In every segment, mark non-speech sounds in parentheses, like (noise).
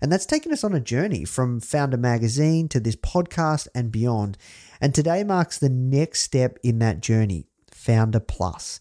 and that's taken us on a journey from Foundr Magazine to this podcast and beyond. And today marks the next step in that journey Foundr Plus.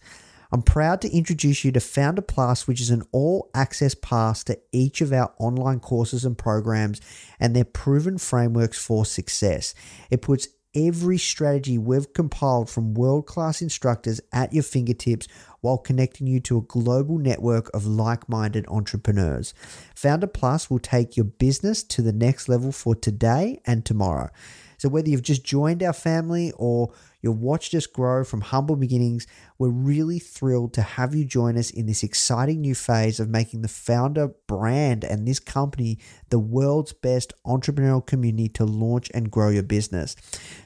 I'm proud to introduce you to Foundr Plus, which is an all access pass to each of our online courses and programs and their proven frameworks for success. It puts every strategy we've compiled from world class instructors at your fingertips while connecting you to a global network of like minded entrepreneurs. Foundr Plus will take your business to the next level for today and tomorrow. So, whether you've just joined our family or you've watched us grow from humble beginnings, we're really thrilled to have you join us in this exciting new phase of making the founder brand and this company the world's best entrepreneurial community to launch and grow your business.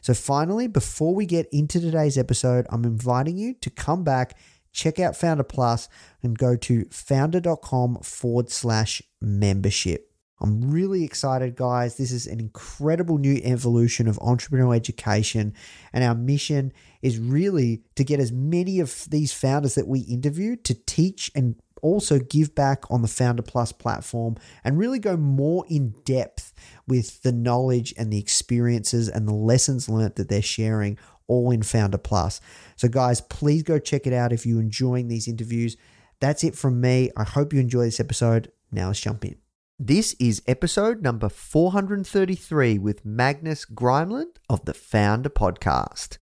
So, finally, before we get into today's episode, I'm inviting you to come back check out Foundr Plus and go to foundr.com forward slash membership. I'm really excited, guys. This is an incredible new evolution of entrepreneurial education. And our mission is really to get as many of these founders that we interview to teach and also give back on the Foundr Plus platform and really go more in depth with the knowledge and the experiences and the lessons learned that they're sharing all in Foundr Plus. So, guys, please go check it out if you're enjoying these interviews. That's it from me. I hope you enjoy this episode. Now let's jump in. This is episode number 433 with Magnus Grimeland of the Foundr Podcast.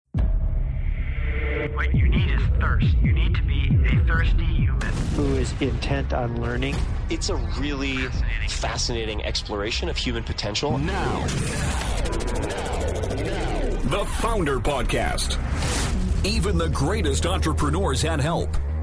What you need is thirst. You need to be a thirsty human. who is intent on learning. It's a really fascinating exploration of human potential. Now. The Foundr Podcast. Even the greatest entrepreneurs had help.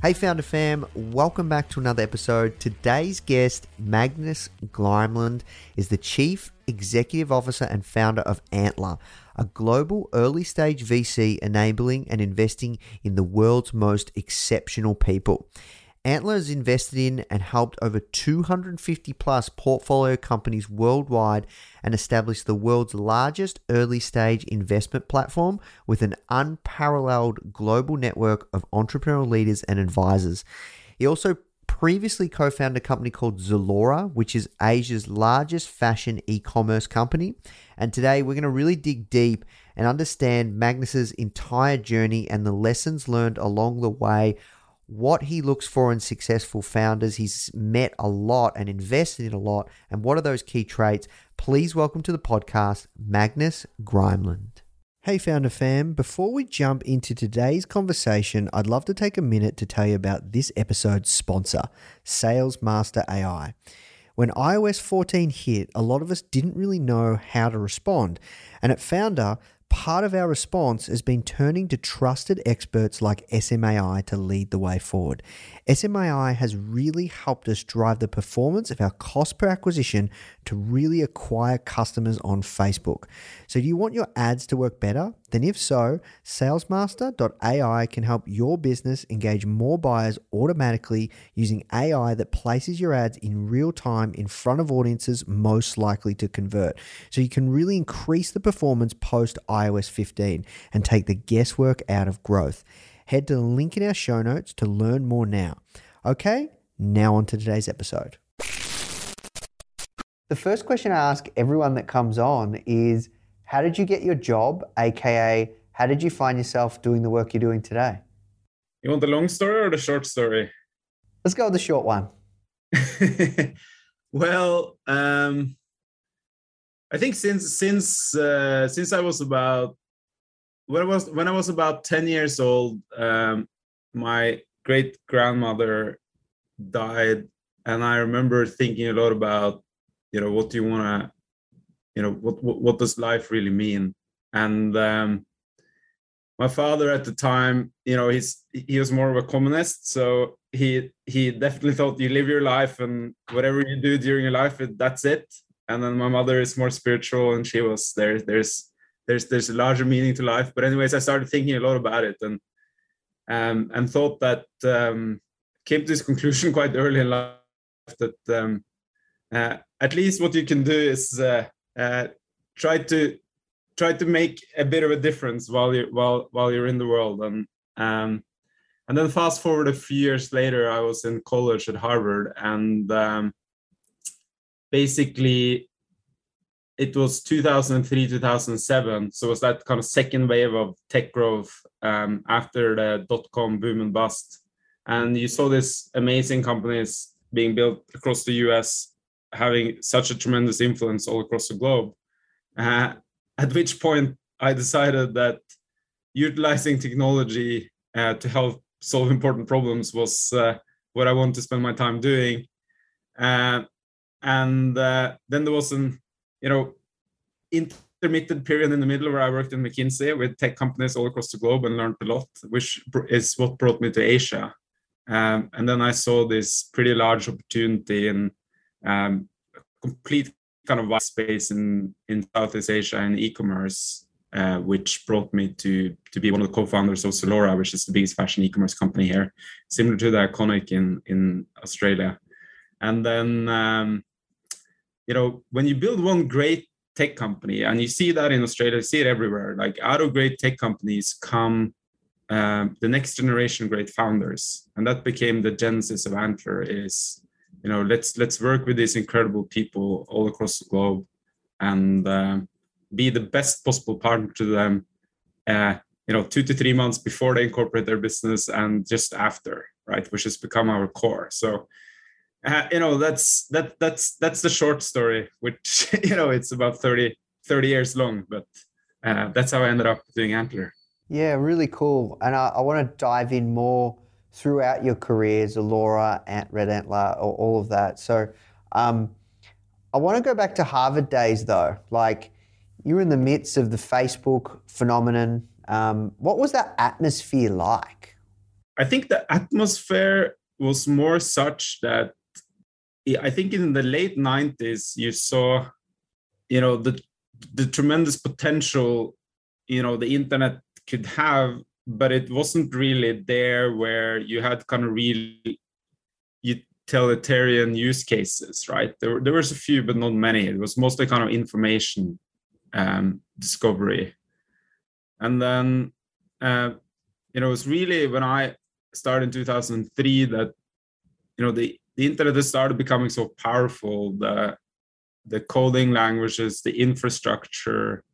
Hey, Founder Fam, welcome back to another episode. Today's guest, Magnus Grimeland, is the Chief Executive Officer and founder of Antler, a global early stage VC enabling and investing in the world's most exceptional people. Antler has invested in and helped over 250 plus portfolio companies worldwide and established the world's largest early stage investment platform with an unparalleled global network of entrepreneurial leaders and advisors. He also previously co founded a company called Zalora, which is Asia's largest fashion e commerce company. And today we're going to really dig deep and understand Magnus's entire journey and the lessons learned along the way what he looks for in successful founders. He's met a lot and invested in a lot. And what are those key traits? Please welcome to the podcast, Magnus Grimeland. Hey, Founder Fam. Before we jump into today's conversation, I'd love to take a minute to tell you about this episode's sponsor, Salesmaster AI. When iOS 14 hit, a lot of us didn't really know how to respond. And at Foundr, part of our response has been turning to trusted experts like SMAI to lead the way forward. SMAI has really helped us drive the performance of our cost per acquisition to really acquire customers on Facebook. So, do you want your ads to work better? Then, if so, salesmaster.ai can help your business engage more buyers automatically using AI that places your ads in real time in front of audiences most likely to convert. So you can really increase the performance post iOS 15 and take the guesswork out of growth. Head to the link in our show notes to learn more now. Okay, now on to today's episode. The first question I ask everyone that comes on is how did you get your job, aka how did you find yourself doing the work you're doing today? You want the long story or the short story? Let's go with the short one. (laughs) well, um, I think since since uh, since I was about when I was when I was about ten years old, um, my great grandmother died, and I remember thinking a lot about, you know, what do you want to you know what, what, what does life really mean? And um, my father at the time you know he's he was more of a communist so he he definitely thought you live your life and whatever you do during your life that's it. And then my mother is more spiritual and she was there there's there's there's a larger meaning to life. But anyways i started thinking a lot about it and um and thought that um came to this (laughs) conclusion quite early in life that um uh, at least what you can do is uh, uh, try to try to make a bit of a difference while you while while you're in the world. And um, and then fast forward a few years later i was in college at harvard and um, basically it was 2003 2007 so it was that kind of second wave of tech growth um, after the dot-com boom and bust. And you saw these amazing companies being built across the us having such a tremendous influence all across the globe. Uh, at which point, I decided that utilizing technology uh, to help solve important problems was uh, what I want to spend my time doing. Uh, and uh, then there was an, you know, intermittent period in the middle where I worked in McKinsey with tech companies all across the globe and learned a lot, which is what brought me to Asia. Um, and then I saw this pretty large opportunity in um, complete kind of white space in in Southeast Asia and e-commerce, uh, which brought me to to be one of the co-founders of Zalora, which is the biggest fashion e-commerce company here, similar to the Iconic in in Australia. And then, um, you know, when you build one great tech company, and you see that in Australia, you see it everywhere. Like out of great tech companies come um, the next generation great founders, and that became the genesis of Antler. Is you know let's let's work with these incredible people all across the globe and uh, be the best possible partner to them uh, you know two to three months before they incorporate their business and just after right which has become our core. So uh, you know that's that that's that's the short story which (laughs) you know it's about 30 30 years long but uh, that's how i ended up doing antler. Yeah really cool. And i, I want to dive in more throughout your careers, Zalora, Ant, Red Antler, or all of that. So um, I want to go back to Harvard days though. Like you're in the midst of the Facebook phenomenon. Um, what was that atmosphere like? I think the atmosphere was more such that I think in the late 90s you saw, you know, the the tremendous potential, you know, the internet could have but it wasn't really there where you had kind of real utilitarian use cases, right? There, there was a few, but not many. It was mostly kind of information um, discovery. And then, uh, you know, it was really when I started in 2003 that, you know, the, the internet started becoming so powerful, the, the coding languages, the infrastructure,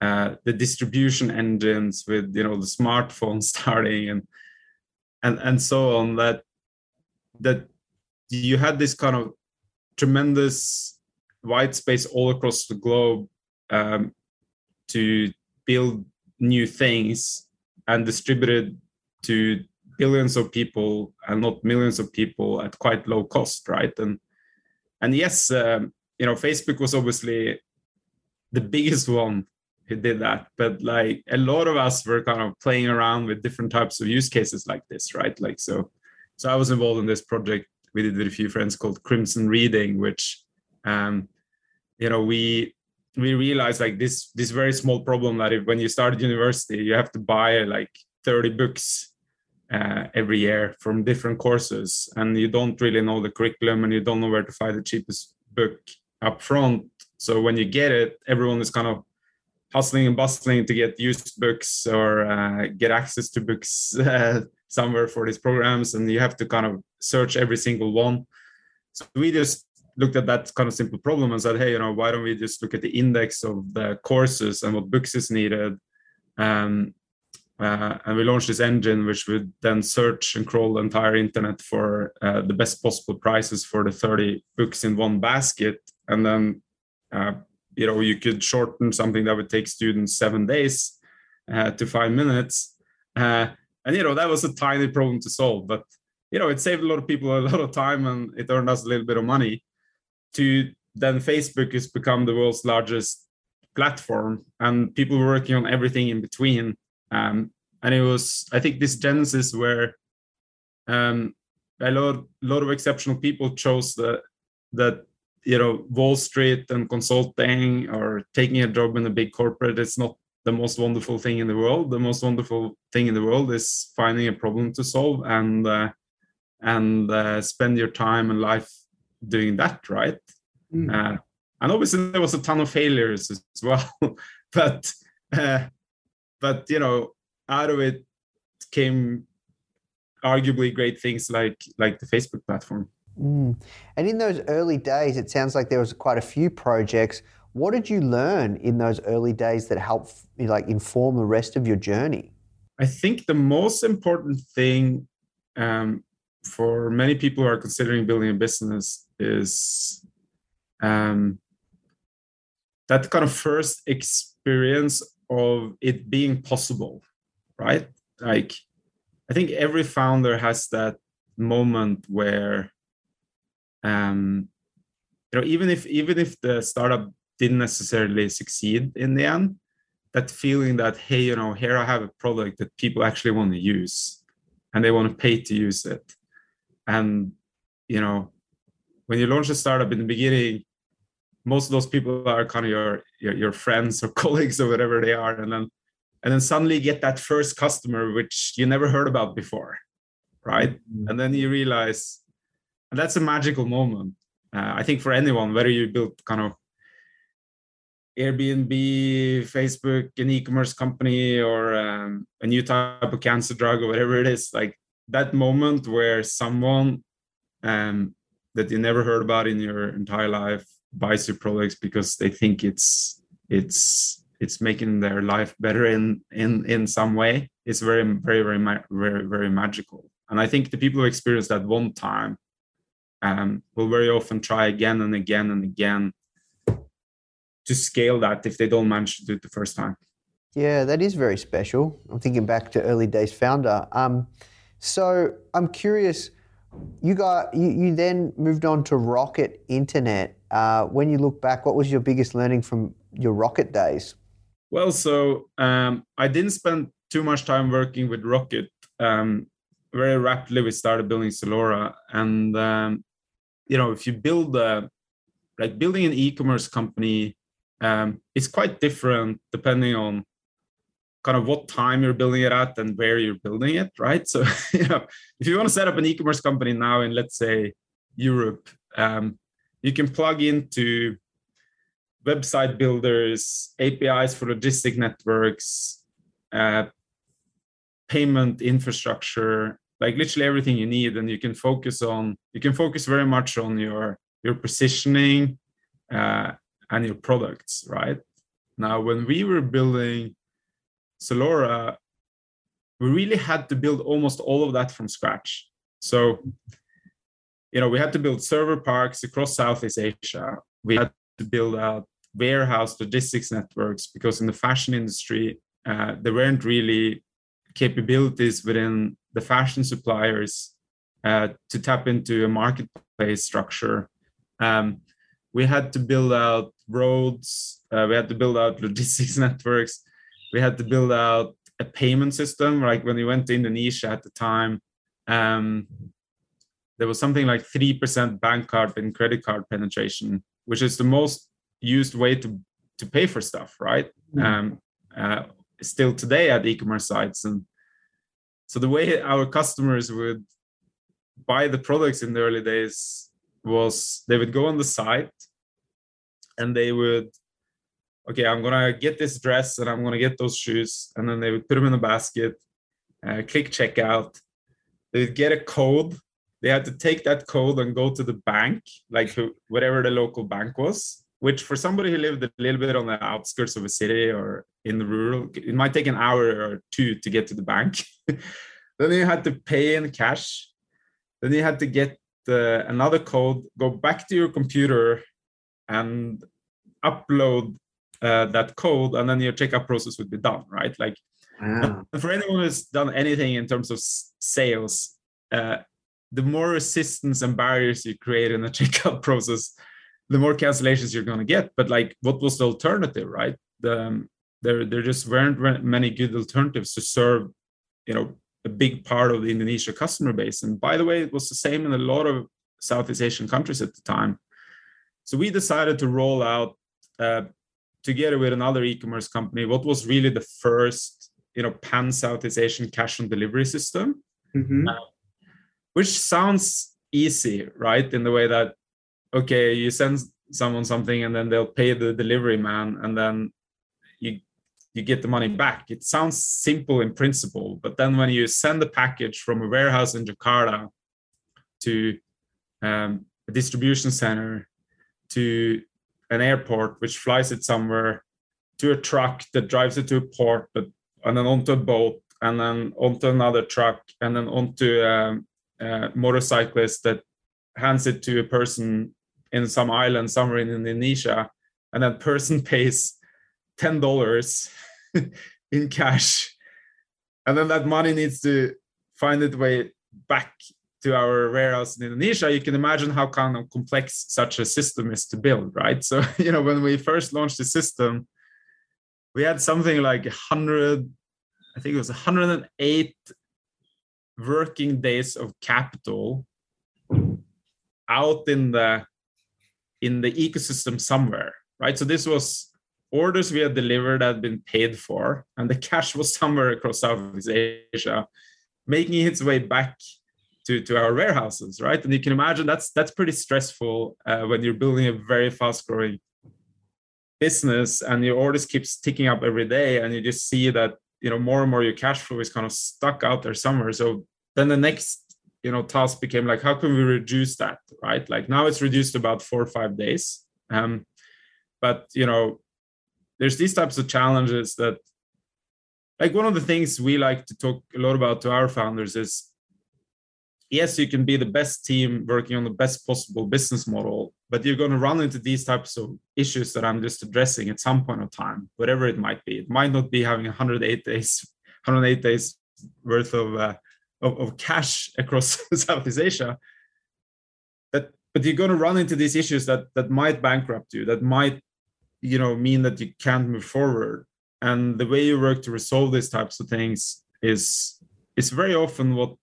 uh, the distribution engines with you know the smartphone (laughs) starting and and and so on that that you had this kind of tremendous white space all across the globe um, to build new things and distributed to billions of people and not millions of people at quite low cost right? And and yes um, you know facebook was obviously the (laughs) biggest one who did that. But like a lot of us were kind of playing around with different types of use cases like this right? Like so so i was involved in this project. We did with a few friends called crimson reading which um you know we we realized like this this very small problem that if, when you start university you have to buy like 30 books uh, every year from different courses and you don't really know the curriculum and you don't know where to find the cheapest book up front so when you get it everyone is kind of hustling and bustling to get used books or uh, get access to books (laughs) uh, somewhere for these programs and you have to kind of search every single one. So we just looked at that kind of simple problem and said hey you know why don't we just look at the index of the courses and what books is needed? Um, uh, and we launched this engine which would then search and crawl the entire internet for uh, the best possible prices for the 30 books in one basket and then uh, you know you could shorten something that would take students seven days uh, to five minutes uh, and you know that was a tiny problem to solve but you know it saved a lot of people a lot of time and it earned us a little bit of money. To then facebook has become the world's largest platform and people were working on everything in between um, and it was, I think, this genesis where um, a lot, lot of exceptional people chose the, that you know Wall Street and consulting or taking a job in a big corporate it's not the most wonderful thing in the world. The most wonderful thing in the world is finding a problem to solve and uh, and uh, spend your time and life doing that, right? Mm. Uh, and obviously there was a ton of failures as (laughs) well, but uh, but you know out of it came arguably great things like like the facebook platform mm. and in those early days it sounds like there was quite a few projects what did you learn in those early days that helped like inform the rest of your journey i think the most important thing um, for many people who are considering building a business is um, that kind of first experience of it being possible, right? Like, I think every founder has that moment where, um, you know, even if even if the startup didn't necessarily succeed in the end, that feeling that hey, you know, here I have a product that people actually want to use, and they want to pay to use it, and you know, when you launch a startup in the beginning, most of those people are kind of your, your your, friends or (laughs) colleagues or whatever they are. And then and then suddenly get that first customer which you never heard about before right? Mm-hmm. and then you realize and that's a magical moment. Uh, i think for anyone whether you build kind of airbnb facebook an e-commerce company or um, a new type of cancer drug or whatever it is like that moment where someone um, that you never heard about in your entire life buys your products because they think it's it's it's making their life better in in in some way it's very very very very very magical. And i think the people who experience that one time um, will very often try again and again and again to scale that if they don't manage to do it the first time yeah that is very special i'm thinking back to early days founder um, so i'm curious you got you, you then moved on to rocket internet uh, when you look back, what was your biggest learning from your Rocket days? Well, so um, I didn't spend too much time working with Rocket. Um, very rapidly, we started building Zalora, and um, you know, if you build a like building an e-commerce company, um, it's quite different depending on kind of what time you're building it at and where you're building it, right? So, (laughs) you know, if you want to set up an e-commerce company now in, let's say, Europe, um, you can plug into website builders, APIs for logistic networks, uh, payment infrastructure, like literally everything you need, and you can focus on. You can focus very much on your your positioning uh, and your products, right? Now, when we were building Zalora we really had to build almost all of that from scratch. So you know, we had to build server parks across Southeast Asia. We had to build out warehouse logistics networks because in the fashion industry, uh, there weren't really capabilities within the fashion suppliers uh, to tap into a marketplace structure. Um, we had to build out roads. Uh, we had to build out (laughs) logistics networks. We had to build out a payment system. Like when we went to Indonesia at the time, um, there was something like 3% bank card and credit card penetration, which is the most used way to to pay for stuff, right? Um, uh, still today at e-commerce sites, and so the way our customers would buy the products in the early days was they would go on the site and they would okay i'm gonna get this dress and i'm gonna get those shoes. And then they would put them in a basket uh, click checkout. They would get a code. They had to take that code and go to the bank like whatever the local bank was which for somebody who lived a little bit on the outskirts of a city or in the rural it might take an hour or two to get to the bank. (laughs) Then you had to pay in cash. Then you had to get the, another code go back to your computer and upload uh, that code and then your checkout process would be done right? Like Wow. for anyone who's done anything in terms of sales, uh, the more resistance and barriers you create in the (laughs) checkout process, the more cancellations you're going to get. But like, what was the alternative, right? The, um, there, there just weren't many good alternatives to serve, you know, a big part of the Indonesia customer base. And by the way, it was the same in a lot of Southeast Asian countries at the time. So we decided to roll out uh, together with another e-commerce company what was really the first you know pan southeast asian cash on delivery system Mhm. which sounds easy right in the way that okay you send someone something and then they'll pay the delivery man and then you you get the money back. It sounds simple in principle but then when you send the package from a warehouse in jakarta to um, a distribution center to an airport which flies it somewhere to a truck that drives it to a port but and then onto a boat and then onto another truck and then onto um, a motorcyclist that hands it to a person in some island somewhere in Indonesia and that person (laughs) pays ten dollars (laughs) in cash and then that money needs to find its way back to our warehouse in Indonesia, you can imagine how kind of complex such a system is to build, right? So, (laughs) you know, when we first launched the system, we had something like 100, I think it was 108 working days of capital out in the in the ecosystem somewhere, right? So this was orders we had delivered had been paid for, and the cash was somewhere across Southeast Asia, making its way back to, to our warehouses, right? And you can imagine that's that's pretty stressful uh, when you're building a very fast growing business and your orders keeps ticking up every day, and you just see that you know more and more your cash flow is kind of stuck out there somewhere. So then the next you know task became like how can we reduce that, right? Like now it's reduced about four or five days, um, but you know there's these types of challenges that like one of the things we like to talk a lot about to our founders is yes you can be the best team working on the best possible business model but you're going to run into these types of issues that i'm just addressing at some point of time whatever it might be it might not be having 108 days 108 days worth of uh, of, of cash (laughs) across (laughs) southeast asia that but you're going to run into these issues that that might bankrupt you that might you know mean that you can't move forward. And the way you work to resolve these types of things is is very often what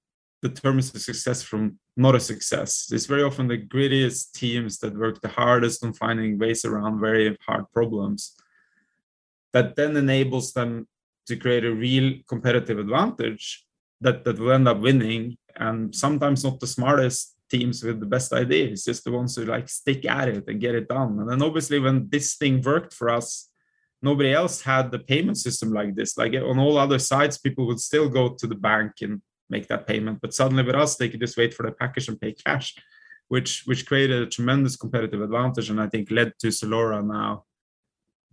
determines a success from not a success. It's very often the grittiest teams that work the hardest on finding ways around very hard problems that then enables them to create a real competitive advantage that that will end up winning. And sometimes not the smartest teams with the best ideas just the ones who like stick at it and get it done. And then obviously when this thing worked for us nobody else had the payment system like this. Like on all other sides people would still go to the bank and make that payment. But suddenly with us they could just wait for the package and pay cash which which created a tremendous competitive advantage and i think led to Zalora now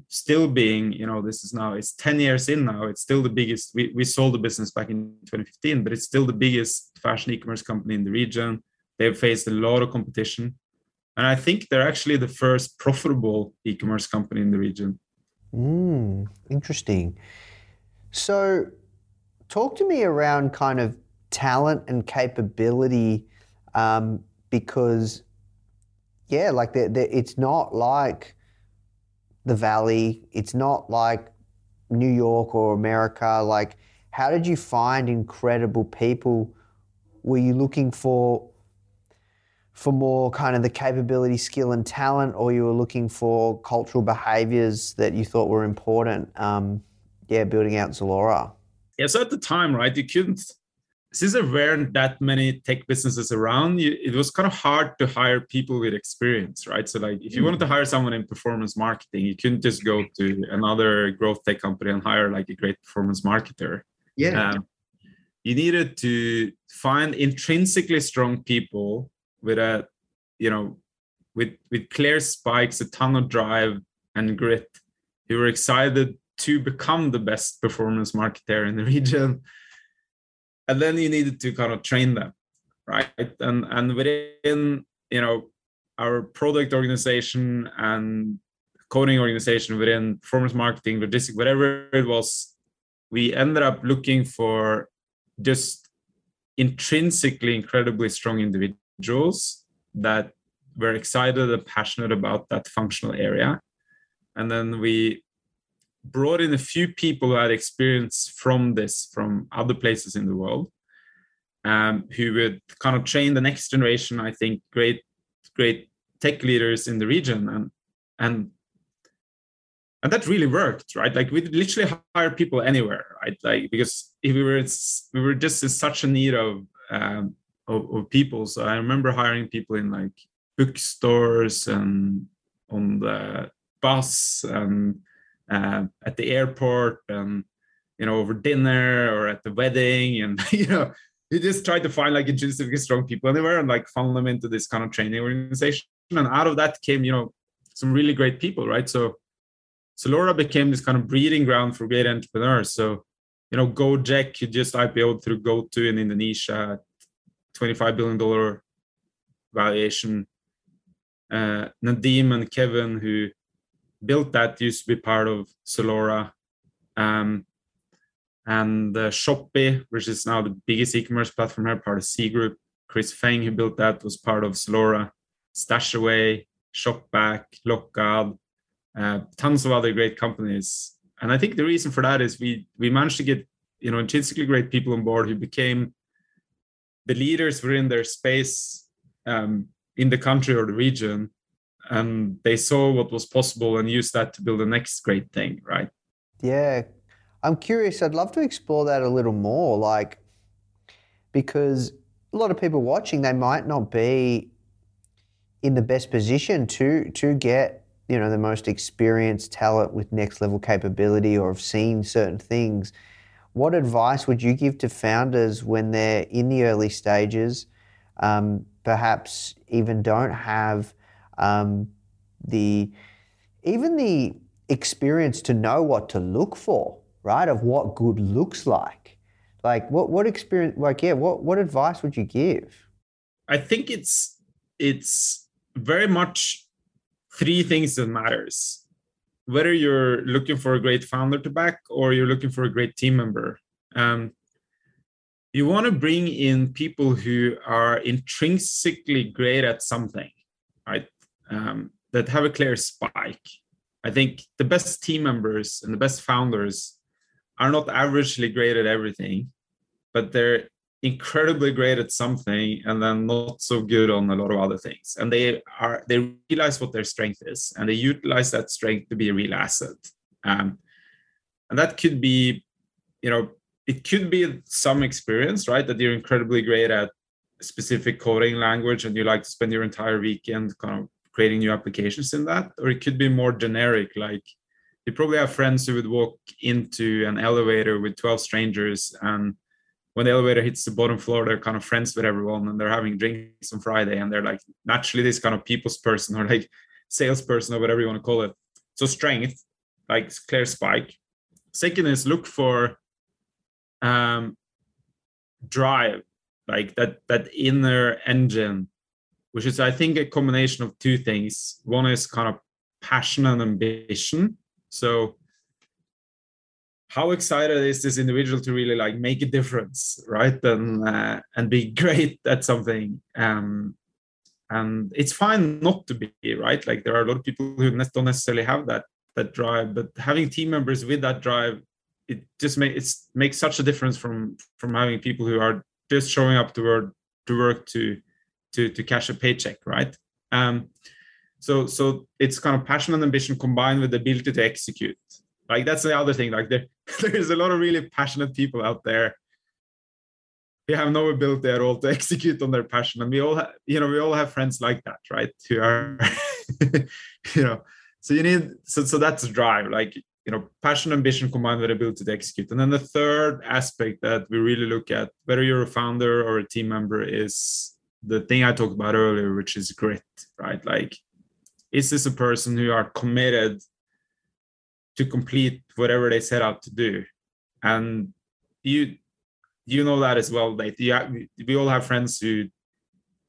still being you know this is now it's 10 years in now it's still the biggest we, we sold the business back in 2015 but it's still the biggest fashion e-commerce company in the region. They've faced a lot of competition. And i think they're actually the first profitable e-commerce company in the region. Mm, interesting. So, talk to me around kind of talent and capability, um, because, yeah, like the, the, it's not like the Valley. It's not like New York or America. Like, how did you find incredible people? Were you looking for for more kind of the capability, skill, and talent, or you were looking for cultural behaviors that you thought were important? Um, yeah, building out Zalora. Yeah, so at the time, right, you couldn't since there weren't that many tech businesses around, you, it was kind of hard to hire people with experience, right? So, like, if you wanted to hire someone in performance marketing, you couldn't just go to another growth tech company and hire like a great performance marketer. Yeah. Um, you needed to find intrinsically strong people with a, you know, with with clear spikes, a ton of drive and grit, who were excited to become the best performance marketer in the (laughs) region and then you needed to kind of train them right? And and within you know our product organization and coding organization within performance marketing logistics whatever it was we ended up looking for just intrinsically incredibly strong individuals that were excited and passionate about that functional area. And then we brought in a few people who had experience from this from other places in the world um, who would kind of train the next generation i think great great tech leaders in the region. And and and that really worked right? Like we literally hire people anywhere right? Like because if we were we were just in such a need of um of, of people. So i remember hiring people in like bookstores and on the bus and uh, at the airport and you know over dinner or at the wedding. And (laughs) you know you just try to find like intrinsically strong people anywhere and like funnel them into this kind of training organization. And out of that came you know some really great people right? So Zalora became this kind of breeding ground for great entrepreneurs. So you know Gojek you just IPO'd through GoTo in Indonesia 25 billion dollar valuation. Uh, Nadiem and Kevin who built that used to be part of Zalora. Um, and uh, Shopee, which is now the biggest e-commerce platform here, part of Sea Group. Chris Feng, who built that, was part of Zalora. Stashaway, Shopback, Locad, uh, tons of other great companies. And I think the reason for that is we we managed to get you know intrinsically great people on board who became the leaders within their space um, in the country or the region and they saw what was possible and used that to build the next great thing right? Yeah. I'm curious i'd love to explore that a little more like because a lot of people watching they might not be in the best position to to get you know the most experienced talent with next level capability or have seen certain things. What advice would you give to founders when they're in the early stages um, perhaps even don't have um, the even the experience to know what to look for, right? Of what good looks like. Like what what experience like yeah, what what advice would you give? I think it's it's very much three things that matters. Whether you're looking for a great founder to back or you're looking for a great team member. Um, you want to bring in people who are intrinsically great at something? Um, that have a clear spike. I think the best team members and the best founders are not averagely great at everything, but they're incredibly great at something and then not so good on a lot of other things. And they are they realize what their strength is and they utilize that strength to be a real asset. Um, and that could be, you know, it could be some experience, right? That you're incredibly great at specific coding language and you like to spend your entire weekend kind of creating new applications in that or it could be more generic like you probably have friends who would walk into an elevator with 12 strangers and when the elevator hits the bottom floor they're kind of friends with everyone and they're having drinks on friday and they're like naturally this kind of people's person or like salesperson or whatever you want to call it. So strength like clear spike. Second is look for um drive like that that inner engine which is I think a combination of two things. One is kind of passion and ambition. So how excited is this individual to really like make a difference, right? And uh, and be (laughs) great at something. Um, and it's fine not to be right. Like there are a lot of people who don't necessarily have that that drive, but having team members with that drive, it just makes it makes such a difference from from having people who are just showing up to work to work to to to cash a paycheck, right? Um, so so it's kind of passion and ambition combined with the ability to execute. Like that's the other thing. Like there, (laughs) there's a lot of really passionate people out there We have no ability at all to (laughs) execute on their passion, and we all have, you know, we all have friends like that, right? Who are, (laughs) you know, so you need so so that's drive. Like you know passion ambition combined with ability to execute and then the third aspect that we really look at whether you're a founder or a team member is the thing i talked about earlier which is grit right? Like is this a person who are committed to complete whatever they set out to do? And you you know that as well. Like we all have friends who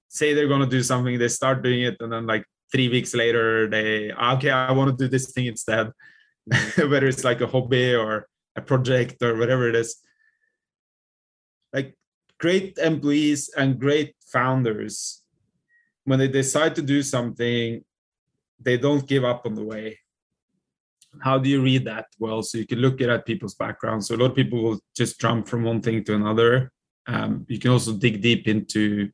say they're going to do something they start doing it and then like three weeks later they ah, okay i want to do this thing instead. (laughs) Whether it's like a hobby or a project or whatever it is. Like great employees and great founders when they decide to do something they don't give up on the way. How do you read that? Well so you can look at people's backgrounds. So a lot of people will just jump from one thing to another. Um, you can also dig deep into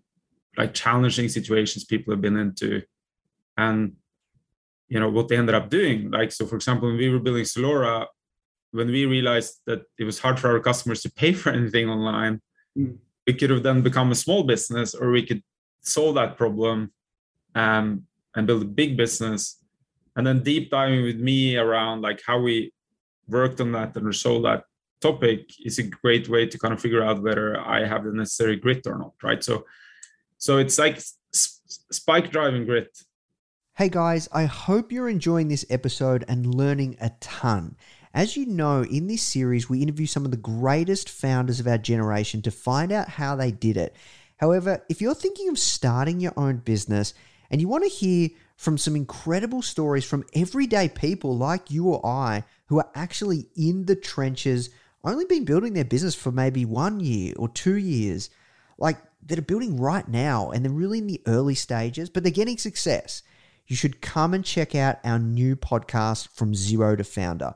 like challenging situations people have been into and you know what they ended up doing. Like so for example when we were building Zalora when we realized that it was hard for our customers to pay for (laughs) anything online mm. We could have then become a small business or we could solve that problem um, and build a big business. And then deep diving with me around like how we worked on that and resolved that topic is a great way to kind of figure out whether i have the necessary grit or not right? So so it's like spike driving grit. Hey guys, I hope you're enjoying this episode and learning a ton. As you know, in this series, we interview some of the greatest founders of our generation to find out how they did it. However, if you're thinking of starting your own business and you want to hear from some incredible stories from everyday people like you or I who are actually in the trenches, only been building their business for maybe one year or two years, like that are building right now and they're really in the early stages, but they're getting success you should come and check out our new podcast, From Zero to Foundr,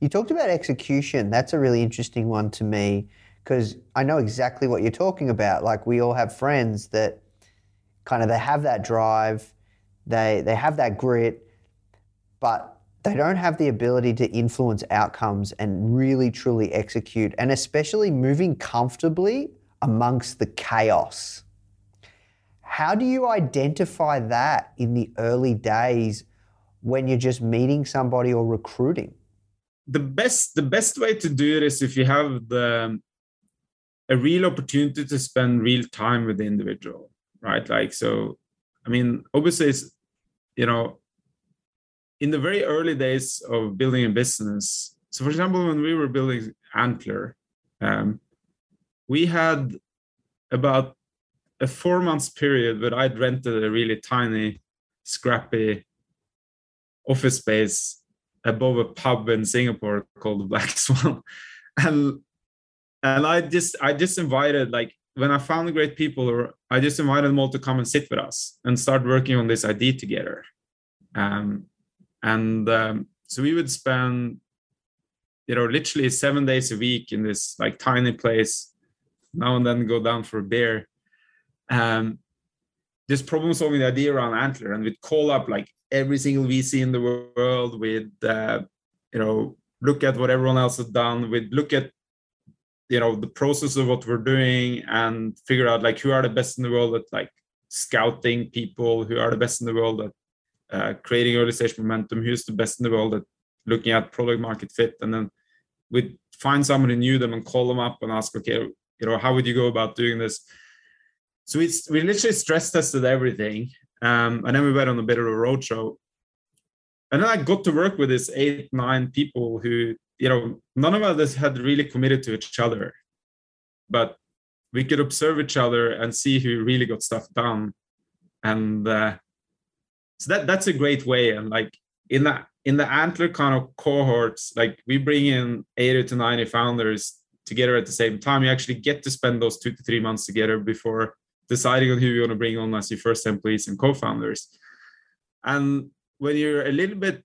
You talked about execution. That's a really interesting one to me because I know exactly what you're talking about. Like we all have friends that kind of they have that drive, they they have that grit, but they don't have the ability to influence outcomes and really truly execute and especially moving comfortably amongst the chaos. How do you identify that in the early days when you're just meeting somebody or recruiting? The best the best way to do it is if you have the a real opportunity to spend real time with the individual, right? Like so, I mean, obviously, it's, you know, in the very early days of building a business. So, for example, when we were building Antler, um, we had about a four months period where I'd rented a really tiny, scrappy office space above a pub in Singapore called the Black (laughs) Swan. and and I just I just invited like when I found great people, I just invited them all to come and sit with us and start working on this idea together. Um, and um, so we would spend, you know, literally seven days a week in this like tiny place. Now and then go down for a beer. Um, just problem solving the idea around Antler, and we'd call up like every single VC in the world. We'd uh, you know look at what everyone else has done. We'd look at you know the process of what we're doing and figure out like who are the best in the world at like scouting people, who are the best in the world at uh, creating early stage momentum, who's the best in the world at looking at product market fit, and then we'd find somebody new them and call them up and ask, okay, you know, how would you go about doing this? So we we literally stress tested everything um, and then we went on a bit of a roadshow. And then I got to work with these eight, nine people who, you know, none of us had really committed to each other. But we could observe each other and see who really got stuff done. And uh, so that that's a great way and like in that in the antler kind of cohorts like we bring in 80 to 90 founders together at the same time you actually get to spend those two to three months together before deciding on who you want to bring on as your first employees and co-founders. And when you're a little bit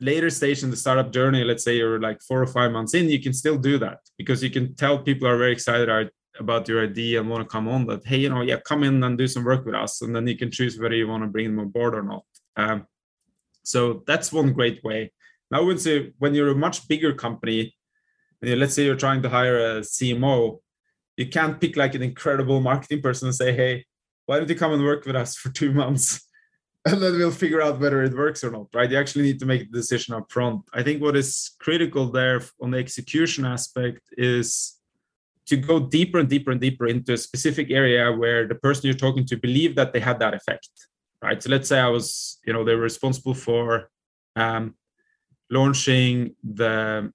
later stage in the startup journey let's say you're like four or five months in you can still do that because you can tell people are very excited about your idea and want to come on that hey you know yeah come in and do some work with us and then you can choose whether you want to bring them on board or not. Um, so that's one great way. Now i would say when you're a much bigger company let's say you're trying to hire a cmo you can't pick like an incredible marketing person and say hey why don't you come and work with us for two months? (laughs) And then we'll figure out whether it works or not right? You actually need to make the decision up front i think what is critical there on the execution aspect is to go deeper and deeper and deeper into a specific area where the person you're talking to believe that they had that effect right? So let's say i was you know they were responsible for um, launching the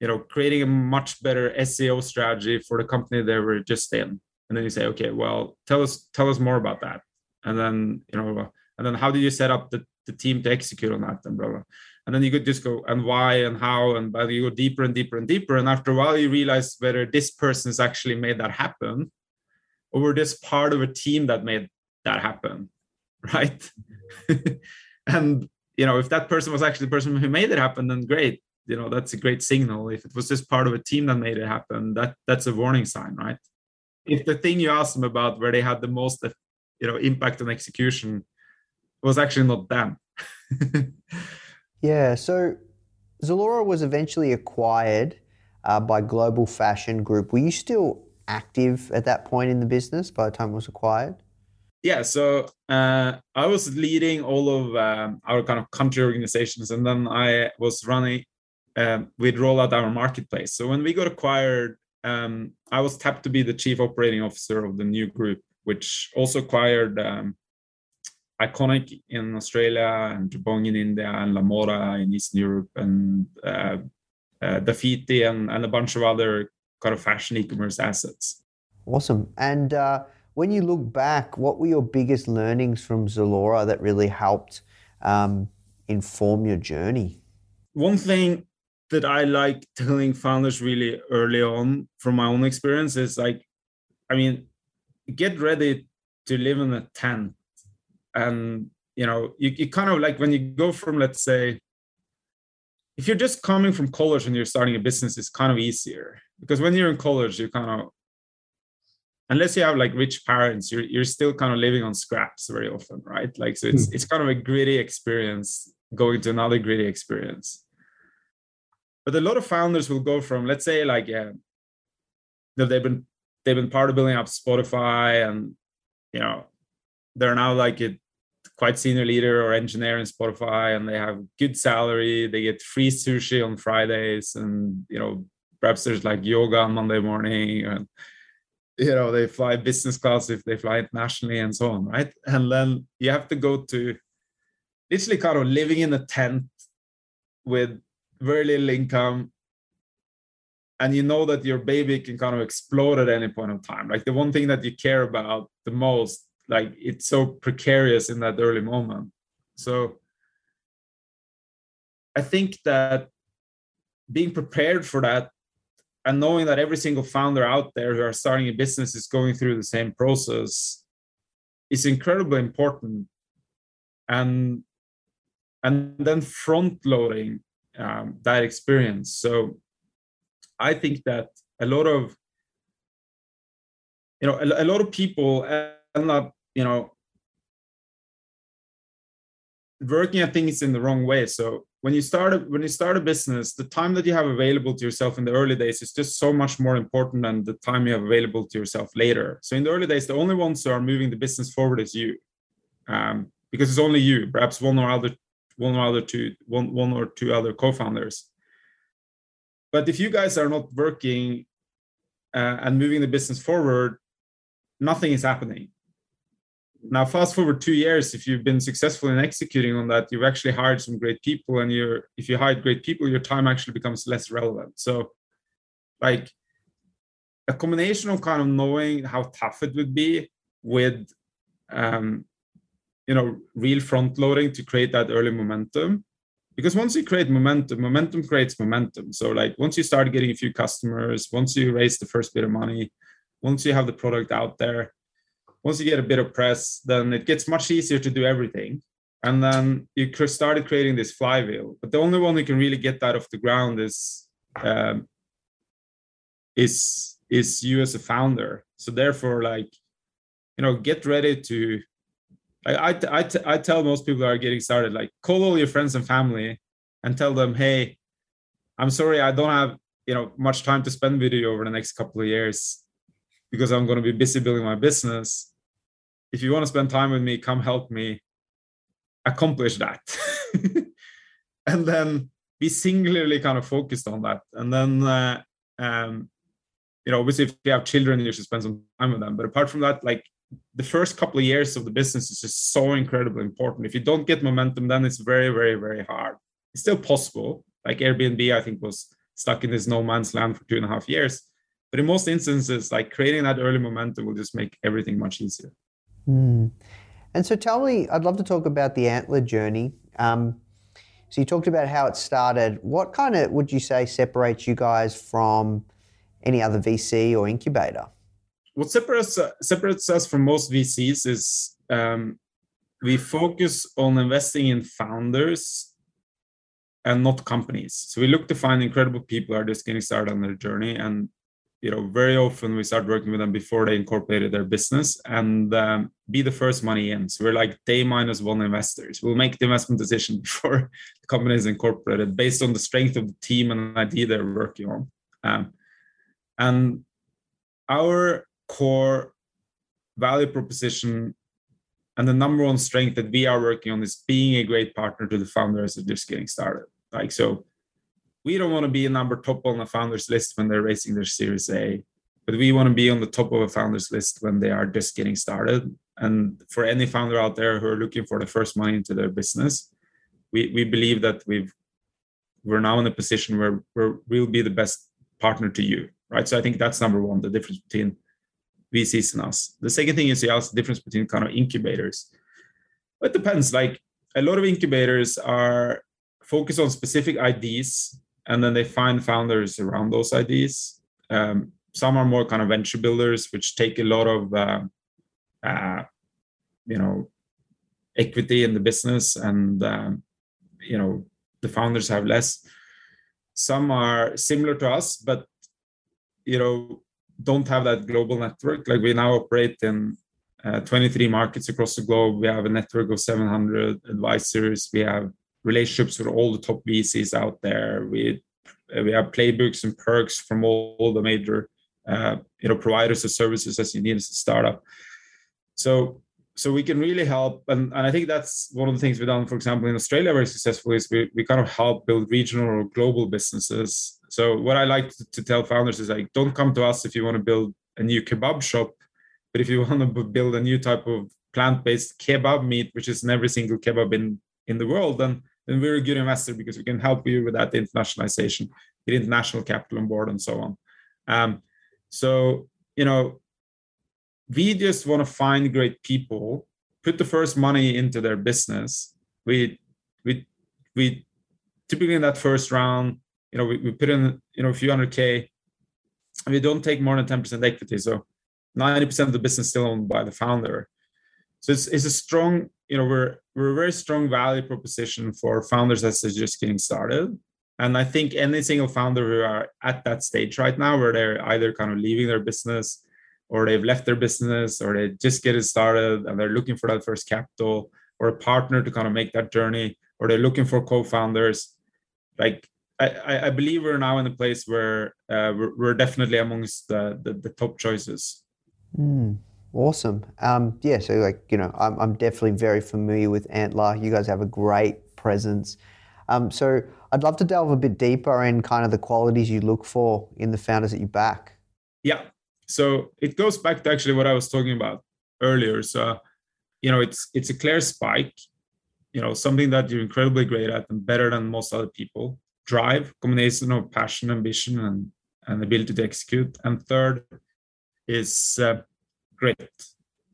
you know creating a much better seo strategy for the company they were just in. And then you say okay well tell us tell us more about that. And then you know and then how do you set up the, the team to execute on that umbrella and then you could just go and why and how? And but you go deeper and deeper and deeper. And after a while you realize whether this person has actually made that happen or we're just part of a team that made that happen (laughs) right? (laughs) And you know if that person was actually the person who made it happen then great you know that's a great signal. If it was just part of a team that made it happen that that's a warning sign right? If the thing you asked them about where they had the most you know impact on execution was actually not them. (laughs) Yeah so zalora was eventually acquired uh, by global fashion group. Were you still active at that point in the business by the time it was acquired? Yeah so uh, i was leading all of um, our kind of country organizations and then i was running um, we'd roll out our marketplace. So when we got acquired um, i was tapped to be the chief operating officer of the new group which also acquired um, iconic in australia and jabong in india and lamoda in eastern europe and uh, uh, dafiti and, and a bunch of other kind of fashion e-commerce assets. Awesome. And uh when you look back, what were your biggest learnings from Zalora that really helped um, inform your journey? One thing that I like telling founders really early on from my own experience is like, I mean, get ready to live in a tent. And, you know, you, you kind of like when you go from, let's say, if you're just coming from college and you're starting a business, it's kind of easier because when you're in college, you kind of unless you have like rich parents you're you're still kind of living on scraps very often right like so it's mm. it's kind of a gritty experience going to another gritty experience but a lot of founders will go from let's say like yeah they've been they've been part of building up spotify and you know they're now like a quite senior leader or engineer in spotify and they have good salary. They get free sushi on fridays and you know perhaps there's like yoga on monday morning and you know they fly business class if they fly internationally and so on right? And then you have to go to literally kind of living in a tent with very little income and you know that your baby can kind of explode at any point of time. Like the one thing that you care about the most like it's so precarious in that early moment. So i think that being prepared for that and knowing that every single founder out there who are starting a business is going through the same process is incredibly important. And and then front loading um, that experience. So i think that a lot of you know a, a lot of people end up you know working at things in the wrong way. So when you start a, when you start a business the time that you have available to yourself in the early days is just so much more important than the time you have available to yourself later. So in the early days the only ones who are moving the business forward is you um, because it's only you perhaps one or other one or other two one one or two other co-founders. But if you guys are not working uh, and moving the business forward nothing is happening. Now fast forward two years if you've been successful in executing on that you've actually hired some great people and you're if you hired great people your time actually becomes less relevant. So like a combination of kind of knowing how tough it would be with um you know real front loading to create that early momentum. Because once you create momentum momentum creates momentum. So like once you start getting a few customers once you raise the first bit of money once you have the product out there once you get a bit of press then it gets much easier to do everything. And then you started creating this flywheel. But the only one who can really get that off the ground is um, is is you as a founder. So therefore like you know get ready to I, I, I, tell most people are getting started like call all your friends and family and tell them hey i'm sorry i don't have you know much time to spend with you over the next couple of years because i'm going to be busy building my business. If you want to spend time with me come help me accomplish that. (laughs) And then be singularly kind of focused on that. And then uh, um, you know obviously if you have children you should spend some time with them. But apart from that like the first couple of years of the business is just so incredibly important. If you don't get momentum, then it's very, very, very hard. It's still possible. Like Airbnb, I think was stuck in this no man's land for two and a half years. But in most instances, like creating that early momentum will just make everything much easier. Mm. And so tell me, I'd love to talk about the Antler journey. Um, so you talked about how it started. What kind of would you say separates you guys from any other VC or incubator? What separates separates us from most VCs is um, we focus on investing in founders and not companies. So we look to find incredible people who are just getting started on their journey, and you know, very often we start working with them before they incorporated their business and um, be the first money in. So we're like day minus one investors. We'll make the investment decision (laughs) before the company is incorporated based on the strength of the team and idea they're working on. Um, and our core value proposition and the number one strength that we are working on is being a great partner to the founders that are just getting started. Like so, we don't want to be a number top on the founders list when they're raising their Series A, but we want to be on the top of a founders list when they are just getting started. And for any founder out there who are looking for the first money into their business, we we believe that we've we're now in a position where, where we'll be the best partner to you, right? So I think that's number one, the difference between VCs and us. The second thing is you ask the difference between kind of incubators. It depends. Like a lot of incubators are focused on specific IDs, and then they find founders around those IDs. Um, some are more kind of venture builders, which take a lot of uh, uh, you know equity in the business, and um, you know the founders have less. Some are similar to us, but you know don't have that global network. Like we now operate in uh, 23 markets across the globe. We have a network of 700 advisors. We have relationships with all the top VCs out there. We we have playbooks and perks from all, the major uh, you know providers of services as you need as a startup. So so we can really help and, and i think that's one of the things we've done for example in australia very successfully is we, we kind of help build regional or global businesses so what I like to, to tell founders is like, don't come to us if you want to build a new kebab shop, but if you (laughs) want to build a new type of plant-based kebab meat, which is in every single kebab in in the world, then then we're a good investor because we can help you with that internationalization, get international capital on board, and so on. Um, so you know, we just want to find great people, put the first money into their business. We we we typically in that first round you know, we, we put in, you know, a few hundred K and we don't take more than 10% equity. So 90% of the business still owned by the founder. So it's, it's a strong, you know, we're, we're a very strong value proposition for founders that's just getting started. And I think any single founder who are at that stage right now, where they're either kind of leaving their business or they've left their business or they just getting started and they're looking for that first capital or a partner to kind of make that journey or they're looking for co-founders like I, I believe we're now in a place where uh, we're, we're, definitely amongst the, the, the top choices. Mm, awesome. Um, yeah, so like you know, I'm, I'm definitely very familiar with Antler. You guys have a great presence. Um, so I'd love to delve a bit deeper in kind of the qualities you look for in the founders that you back. Yeah. So it goes back to actually what I was talking about earlier. So you know, it's it's a clear spike. You know, something that you're incredibly great at and better than most other people drive, combination of passion, ambition, and, and ability to execute. And third is uh, grit.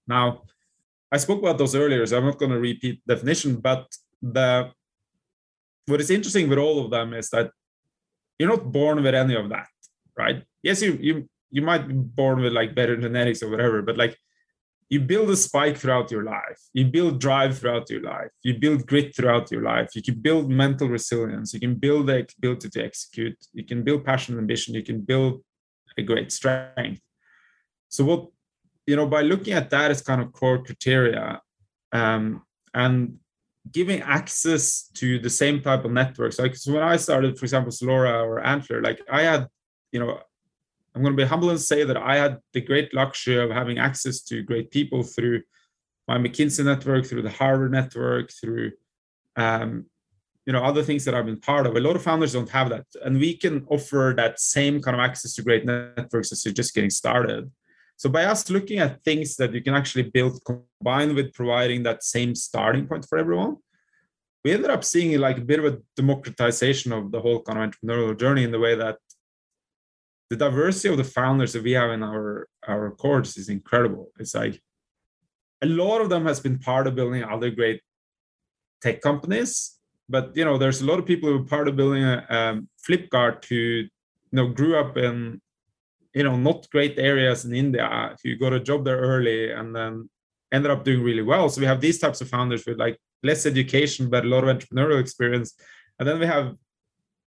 Now, I spoke about those earlier, so I'm not going to repeat definition. But the what is interesting with all of them is that you're not born with any of that, right? Yes, you you you might be born with like better genetics or whatever, but like you build a spike throughout your life. You build drive throughout your life. You build grit throughout your life. You can build mental resilience. You can build the ability to execute. You can build passion and ambition. You can build a great strength. So what you know by looking at that as kind of core criteria um, and giving access to the same type of networks like so when i started for example Zalora or antler like i had you know I'm going to be humble and say that I had the great luxury of having access to great people through my McKinsey network, through the Harvard network, through um, you know other things that I've been part of. A lot of founders don't have that, and we can offer that same kind of access to great networks as you're just getting started. So by us looking at things that you can actually build combined with providing that same starting point for everyone, we ended up seeing like a bit of a democratization of the whole kind of entrepreneurial journey in the way that the diversity of the founders that we have in our our course is incredible. It's like a lot of them has been part of building other great tech companies, but you know, there's a lot of people who are part of building a um, Flipkart who you know grew up in you know not great areas in India who got a job there early and then ended up doing really well. So we have these types of founders with like less education but a lot of entrepreneurial experience, and then we have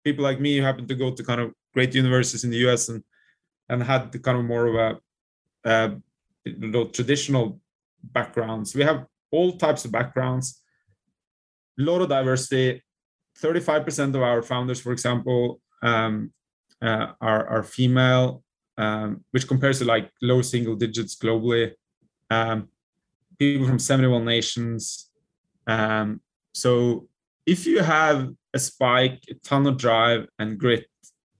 people like me who happen to go to kind of great universities in the US and and had the kind of more of a uh, traditional backgrounds. We have all types of backgrounds, a lot of diversity. 35% of our founders, for example, um, uh, are, are female, um, which compares to like low single digits globally. Um, people from 71 nations. Um, so if you have a spike, a ton of drive and grit,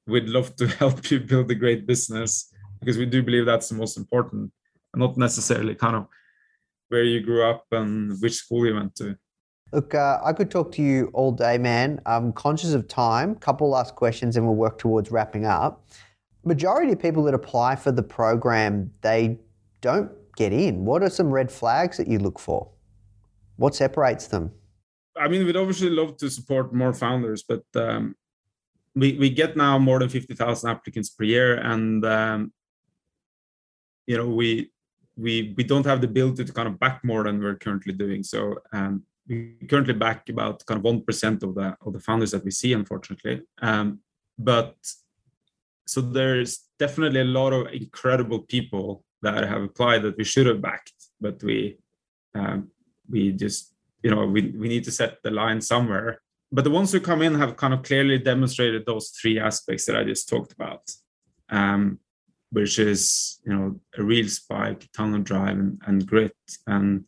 we'd love to (laughs) help you build a great business because we do believe that's the most important, and not necessarily kind of where you grew up and which school you went to. Look, uh, I could talk to you all day, man. I'm conscious of time. Couple last questions, and we'll work towards wrapping up. Majority of people that apply for the program, they don't get in. What are some red flags that you look for? What separates them? I mean, we'd obviously love to support more founders, but um, we we get now more than fifty thousand applicants per year, and um, you know we we we don't have the ability to kind of back more than we're currently doing. So um, we currently back about kind of one percent of the of the founders that we see, unfortunately. Um, but so there's definitely a lot of incredible people that have applied that we should have backed, but we um, we just you know we, we need to set the line somewhere. But the ones who come in have kind of clearly demonstrated those three aspects that i just talked about um, which is you know a real spike of drive and, and grit. And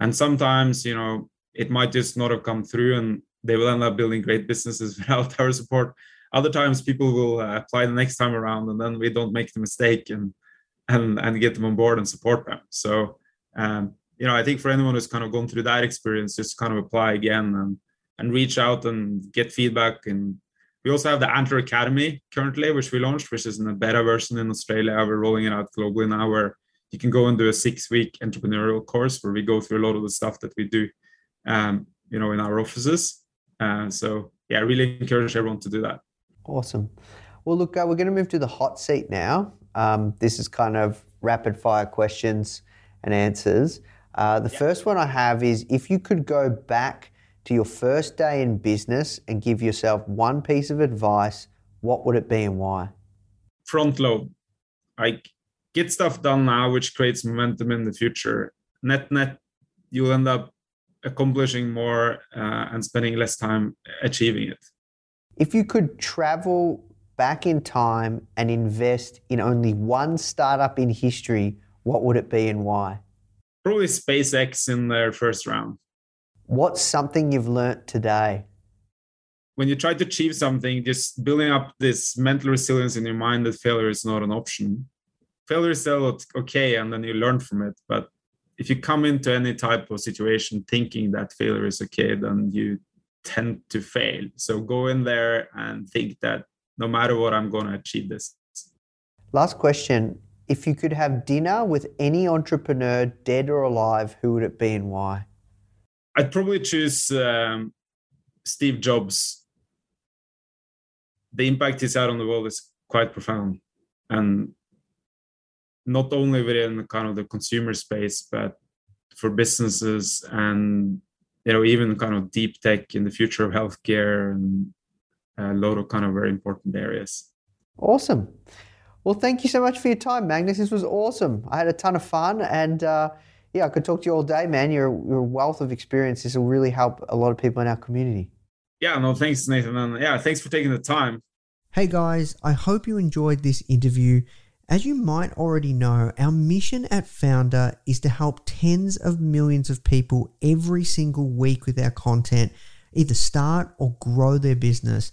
and sometimes you know it might just not have come through and they will end up building great businesses (laughs) without our support. Other times people will uh, apply the next time around and then we don't make the mistake and and and get them on board and support them. So um, you know, I think for anyone who's kind of gone through that experience, just kind of apply again and and reach out and get feedback. And we also have the Antler Academy currently, which we launched, which is in a beta version in Australia. We're rolling it out globally now, where you can go and do a six-week entrepreneurial course where we go through a lot of the stuff that we do, um, you know, in our offices. Uh, so yeah, I really encourage everyone to do that. Awesome. Well, look, uh, we're going to move to the hot seat now. Um, this is kind of rapid fire questions and answers. Uh, the yep. first one I have is if you could go back to your first day in business and give yourself one piece of advice, what would it be and why? Front load. Like get stuff done now, which creates momentum in the future. Net net, you'll end up accomplishing more uh, and spending less time achieving it. If you could travel back in time and invest in only one startup in history, what would it be and why? Probably SpaceX in their first round. What's something you've learned today? When you try to achieve something, just building up this mental resilience in your mind that failure is not an option. Failure is still okay, and then you learn from it. But if you come into any type of situation thinking that failure is okay, then you tend to fail. So go in there and think that no matter what, I'm going to achieve this. Last question if you could have dinner with any entrepreneur, dead or alive, who would it be and why? I'd probably choose um, Steve Jobs. The impact he's had on the world is quite profound, and not only within kind of the consumer space, but for businesses and you know even kind of deep tech in the future of healthcare and a lot of kind of very important areas. Awesome. Well, thank you so much for your time, Magnus. This was awesome. I had a ton of fun, and uh, yeah, I could talk to you all day, man. Your your wealth of experience. This will really help a lot of people in our community. Yeah, no, thanks, Nathan, and yeah, thanks for taking the time. Hey guys, I hope you enjoyed this interview. As you might already know, our mission at Foundr is to help tens of millions of people every single week with our content either start or grow their business,